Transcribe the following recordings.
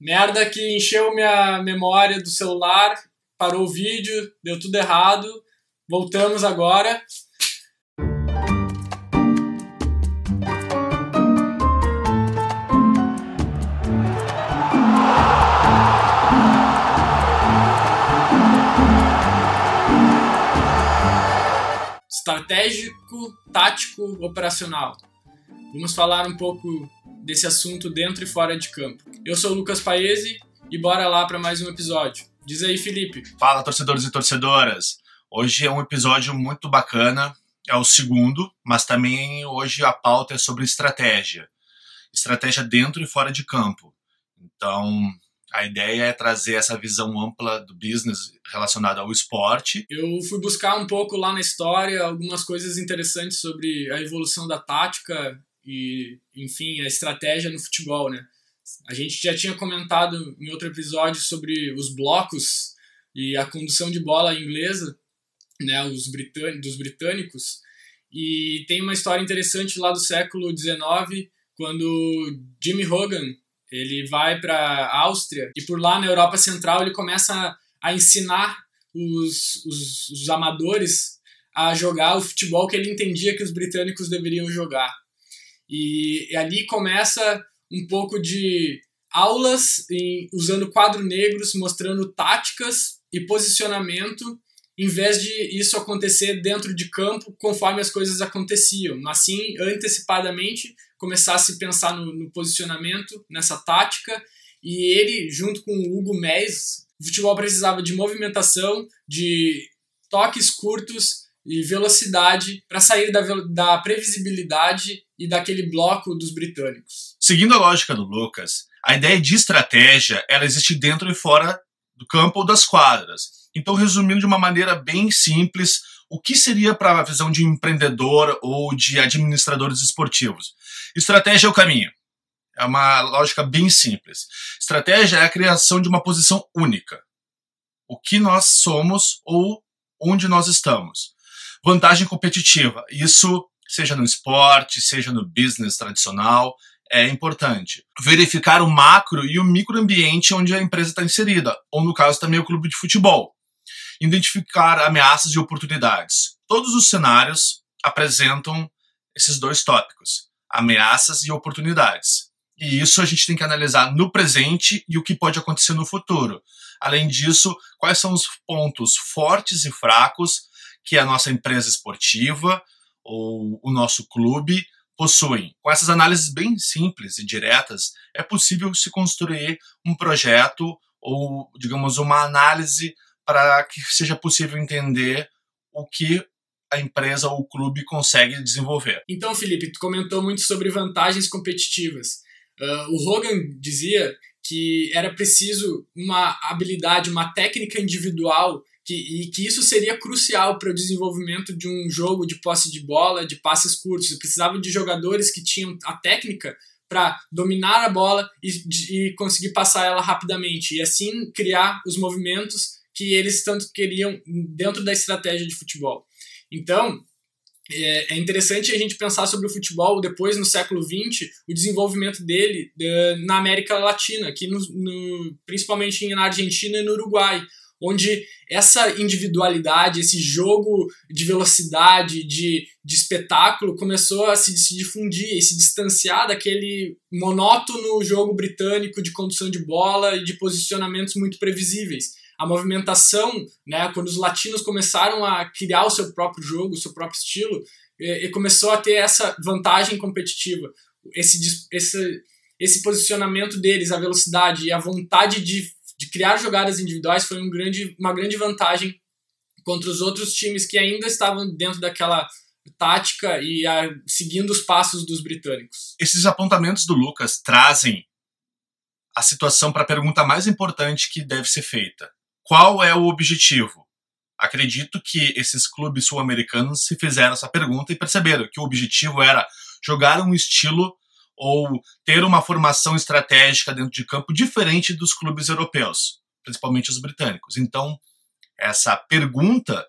Merda que encheu minha memória do celular, parou o vídeo, deu tudo errado. Voltamos agora. Estratégico, tático, operacional. Vamos falar um pouco desse assunto dentro e fora de campo. Eu sou o Lucas Paese e bora lá para mais um episódio. Diz aí, Felipe. Fala, torcedores e torcedoras. Hoje é um episódio muito bacana, é o segundo, mas também hoje a pauta é sobre estratégia. Estratégia dentro e fora de campo. Então, a ideia é trazer essa visão ampla do business relacionada ao esporte. Eu fui buscar um pouco lá na história algumas coisas interessantes sobre a evolução da tática e, enfim, a estratégia no futebol, né? A gente já tinha comentado em outro episódio sobre os blocos e a condução de bola inglesa, né, os britânicos, dos britânicos, e tem uma história interessante lá do século XIX, quando Jimmy Hogan ele vai para a Áustria e por lá na Europa Central ele começa a ensinar os, os, os amadores a jogar o futebol que ele entendia que os britânicos deveriam jogar. E, e ali começa um pouco de aulas em, usando quadros negros, mostrando táticas e posicionamento, em vez de isso acontecer dentro de campo conforme as coisas aconteciam. Assim, antecipadamente, começar a se pensar no, no posicionamento, nessa tática, e ele, junto com o Hugo Mês, o futebol precisava de movimentação, de toques curtos e velocidade para sair da, da previsibilidade e daquele bloco dos britânicos. Seguindo a lógica do Lucas, a ideia de estratégia ela existe dentro e fora do campo ou das quadras. Então, resumindo de uma maneira bem simples, o que seria para a visão de empreendedor ou de administradores esportivos? Estratégia é o caminho. É uma lógica bem simples. Estratégia é a criação de uma posição única. O que nós somos ou onde nós estamos. Vantagem competitiva. Isso seja no esporte, seja no business tradicional, é importante. Verificar o macro e o microambiente onde a empresa está inserida, ou no caso também o clube de futebol. Identificar ameaças e oportunidades. Todos os cenários apresentam esses dois tópicos, ameaças e oportunidades. E isso a gente tem que analisar no presente e o que pode acontecer no futuro. Além disso, quais são os pontos fortes e fracos que a nossa empresa esportiva, ou o nosso clube possuem. Com essas análises bem simples e diretas, é possível se construir um projeto ou, digamos, uma análise para que seja possível entender o que a empresa ou o clube consegue desenvolver. Então, Felipe, tu comentou muito sobre vantagens competitivas. Uh, o Hogan dizia que era preciso uma habilidade, uma técnica individual que, e que isso seria crucial para o desenvolvimento de um jogo de posse de bola, de passes curtos. Eu precisava de jogadores que tinham a técnica para dominar a bola e, e conseguir passar ela rapidamente e assim criar os movimentos que eles tanto queriam dentro da estratégia de futebol. Então, é, é interessante a gente pensar sobre o futebol depois, no século XX, o desenvolvimento dele na América Latina, aqui no, no, principalmente na Argentina e no Uruguai, onde essa individualidade, esse jogo de velocidade, de, de espetáculo, começou a se, se difundir e se distanciar daquele monótono jogo britânico de condução de bola e de posicionamentos muito previsíveis. A movimentação, né, quando os latinos começaram a criar o seu próprio jogo, o seu próprio estilo, e, e começou a ter essa vantagem competitiva, esse, esse, esse posicionamento deles, a velocidade e a vontade de de criar jogadas individuais foi um grande, uma grande vantagem contra os outros times que ainda estavam dentro daquela tática e a, seguindo os passos dos britânicos. Esses apontamentos do Lucas trazem a situação para a pergunta mais importante que deve ser feita: qual é o objetivo? Acredito que esses clubes sul-americanos se fizeram essa pergunta e perceberam que o objetivo era jogar um estilo ou ter uma formação estratégica dentro de campo diferente dos clubes europeus, principalmente os britânicos. Então, essa pergunta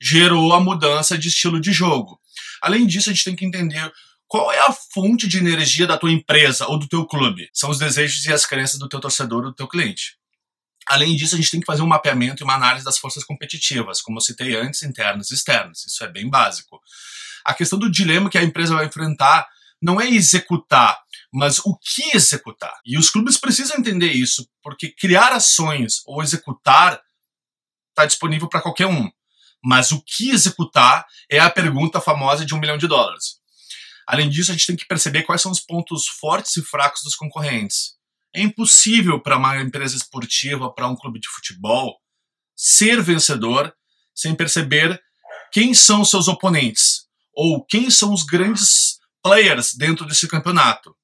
gerou a mudança de estilo de jogo. Além disso, a gente tem que entender qual é a fonte de energia da tua empresa ou do teu clube? São os desejos e as crenças do teu torcedor ou do teu cliente. Além disso, a gente tem que fazer um mapeamento e uma análise das forças competitivas, como eu citei antes, internas e externas. Isso é bem básico. A questão do dilema que a empresa vai enfrentar não é executar, mas o que executar. E os clubes precisam entender isso, porque criar ações ou executar está disponível para qualquer um. Mas o que executar é a pergunta famosa de um milhão de dólares. Além disso, a gente tem que perceber quais são os pontos fortes e fracos dos concorrentes. É impossível para uma empresa esportiva, para um clube de futebol, ser vencedor sem perceber quem são seus oponentes ou quem são os grandes players dentro desse campeonato.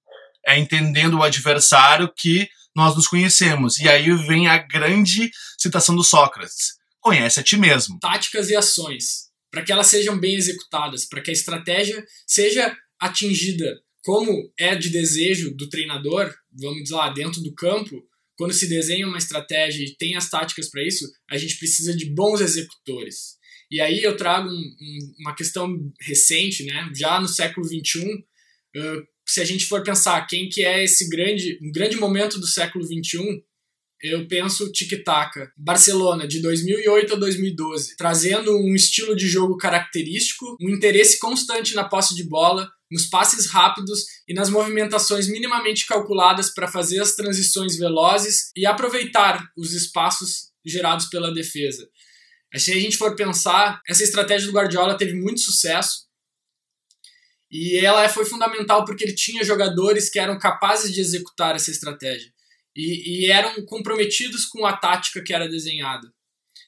É entendendo o adversário que nós nos conhecemos. E aí vem a grande citação do Sócrates: conhece a ti mesmo. Táticas e ações, para que elas sejam bem executadas, para que a estratégia seja atingida como é de desejo do treinador, vamos lá, dentro do campo, quando se desenha uma estratégia e tem as táticas para isso, a gente precisa de bons executores. E aí eu trago um, um, uma questão recente, né? Já no século XXI, uh, se a gente for pensar quem que é esse grande, um grande momento do século XXI, eu penso tic-tac. Barcelona, de 2008 a 2012, trazendo um estilo de jogo característico, um interesse constante na posse de bola, nos passes rápidos e nas movimentações minimamente calculadas para fazer as transições velozes e aproveitar os espaços gerados pela defesa. Se a gente for pensar, essa estratégia do Guardiola teve muito sucesso e ela foi fundamental porque ele tinha jogadores que eram capazes de executar essa estratégia e, e eram comprometidos com a tática que era desenhada.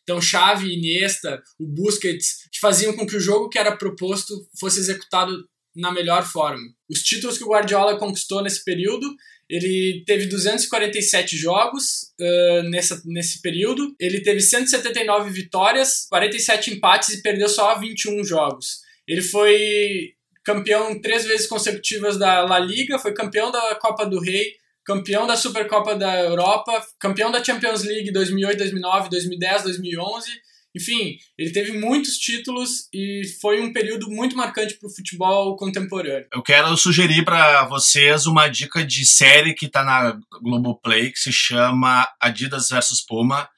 Então, Xavi, Iniesta, o Busquets, que faziam com que o jogo que era proposto fosse executado na melhor forma. Os títulos que o Guardiola conquistou nesse período, ele teve 247 jogos uh, nessa, nesse período, ele teve 179 vitórias, 47 empates e perdeu só 21 jogos. Ele foi campeão três vezes consecutivas da La Liga, foi campeão da Copa do Rei, campeão da Supercopa da Europa, campeão da Champions League 2008, 2009, 2010, 2011 enfim, ele teve muitos títulos e foi um período muito marcante para o futebol contemporâneo. Eu quero sugerir para vocês uma dica de série que está na Globoplay que se chama Adidas vs Puma,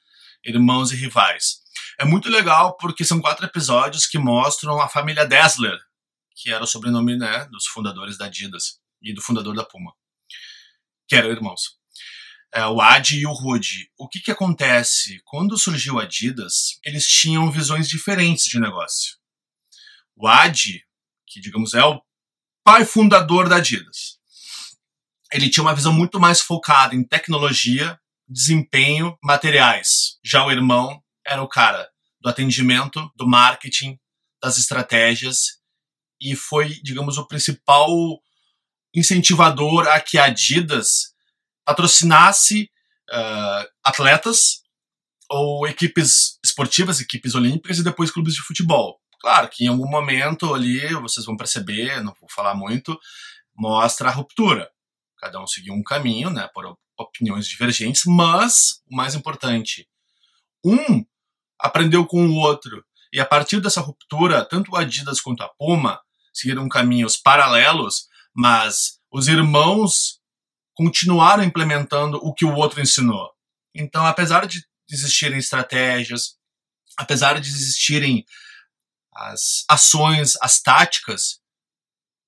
Irmãos e Rivais. É muito legal porque são quatro episódios que mostram a família Dassler, que era o sobrenome né, dos fundadores da Adidas e do fundador da Puma, que eram irmãos é, o Ad e o Rude. O que, que acontece? Quando surgiu a Adidas, eles tinham visões diferentes de negócio. O Ad, que digamos é o pai fundador da Adidas, ele tinha uma visão muito mais focada em tecnologia, desempenho, materiais. Já o irmão era o cara do atendimento, do marketing, das estratégias e foi, digamos, o principal incentivador a que a Adidas patrocinasse uh, atletas ou equipes esportivas, equipes olímpicas e depois clubes de futebol. Claro que em algum momento ali, vocês vão perceber, não vou falar muito, mostra a ruptura. Cada um seguiu um caminho, né, por opiniões divergentes, mas o mais importante, um aprendeu com o outro e a partir dessa ruptura, tanto o Adidas quanto a Puma seguiram caminhos paralelos, mas os irmãos continuaram implementando o que o outro ensinou. Então, apesar de existirem estratégias, apesar de existirem as ações, as táticas,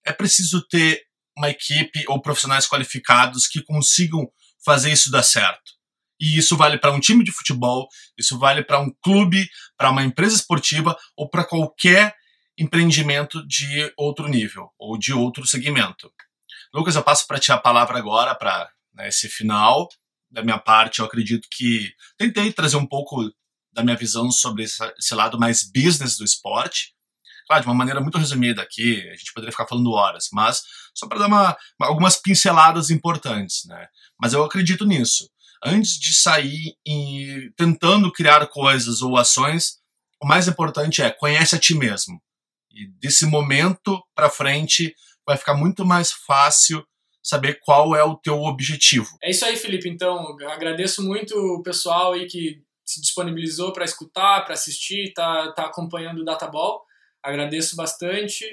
é preciso ter uma equipe ou profissionais qualificados que consigam fazer isso dar certo. E isso vale para um time de futebol, isso vale para um clube, para uma empresa esportiva ou para qualquer empreendimento de outro nível ou de outro segmento. Lucas, eu passo para ti a palavra agora para né, esse final. Da minha parte, eu acredito que tentei trazer um pouco da minha visão sobre esse lado mais business do esporte. Claro, de uma maneira muito resumida aqui, a gente poderia ficar falando horas, mas só para dar uma, algumas pinceladas importantes, né? Mas eu acredito nisso. Antes de sair e tentando criar coisas ou ações, o mais importante é conhece a ti mesmo. E desse momento para frente, vai ficar muito mais fácil saber qual é o teu objetivo. É isso aí, Felipe. Então, agradeço muito o pessoal aí que se disponibilizou para escutar, para assistir, tá, tá acompanhando o Databall. Agradeço bastante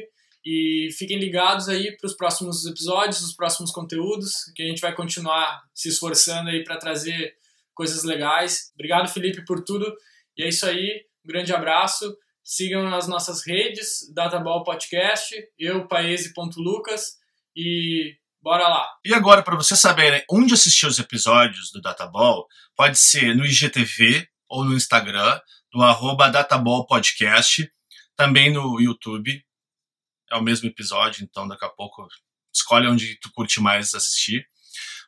E fiquem ligados aí para os próximos episódios, os próximos conteúdos, que a gente vai continuar se esforçando aí para trazer coisas legais. Obrigado, Felipe, por tudo. E é isso aí. Um grande abraço. Sigam as nossas redes, Databall Podcast, eu, paese.lucas e bora lá. E agora, para vocês saberem onde assistir os episódios do Databall, pode ser no IGTV ou no Instagram, do arroba Databall Podcast, também no YouTube, é o mesmo episódio, então daqui a pouco escolhe onde tu curte mais assistir.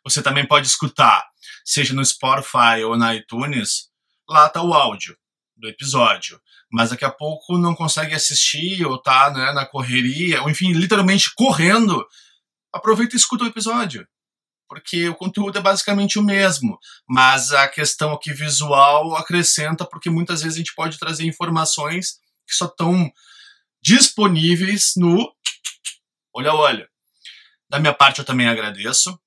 Você também pode escutar, seja no Spotify ou na iTunes, lá tá o áudio do episódio mas daqui a pouco não consegue assistir ou tá né, na correria, ou enfim, literalmente correndo, aproveita e escuta o episódio. Porque o conteúdo é basicamente o mesmo, mas a questão aqui visual acrescenta, porque muitas vezes a gente pode trazer informações que só estão disponíveis no olha olha. Da minha parte eu também agradeço.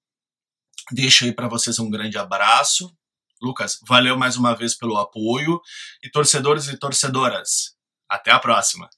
Deixo aí para vocês um grande abraço Lucas, valeu mais uma vez pelo apoio e torcedores e torcedoras. Até a próxima.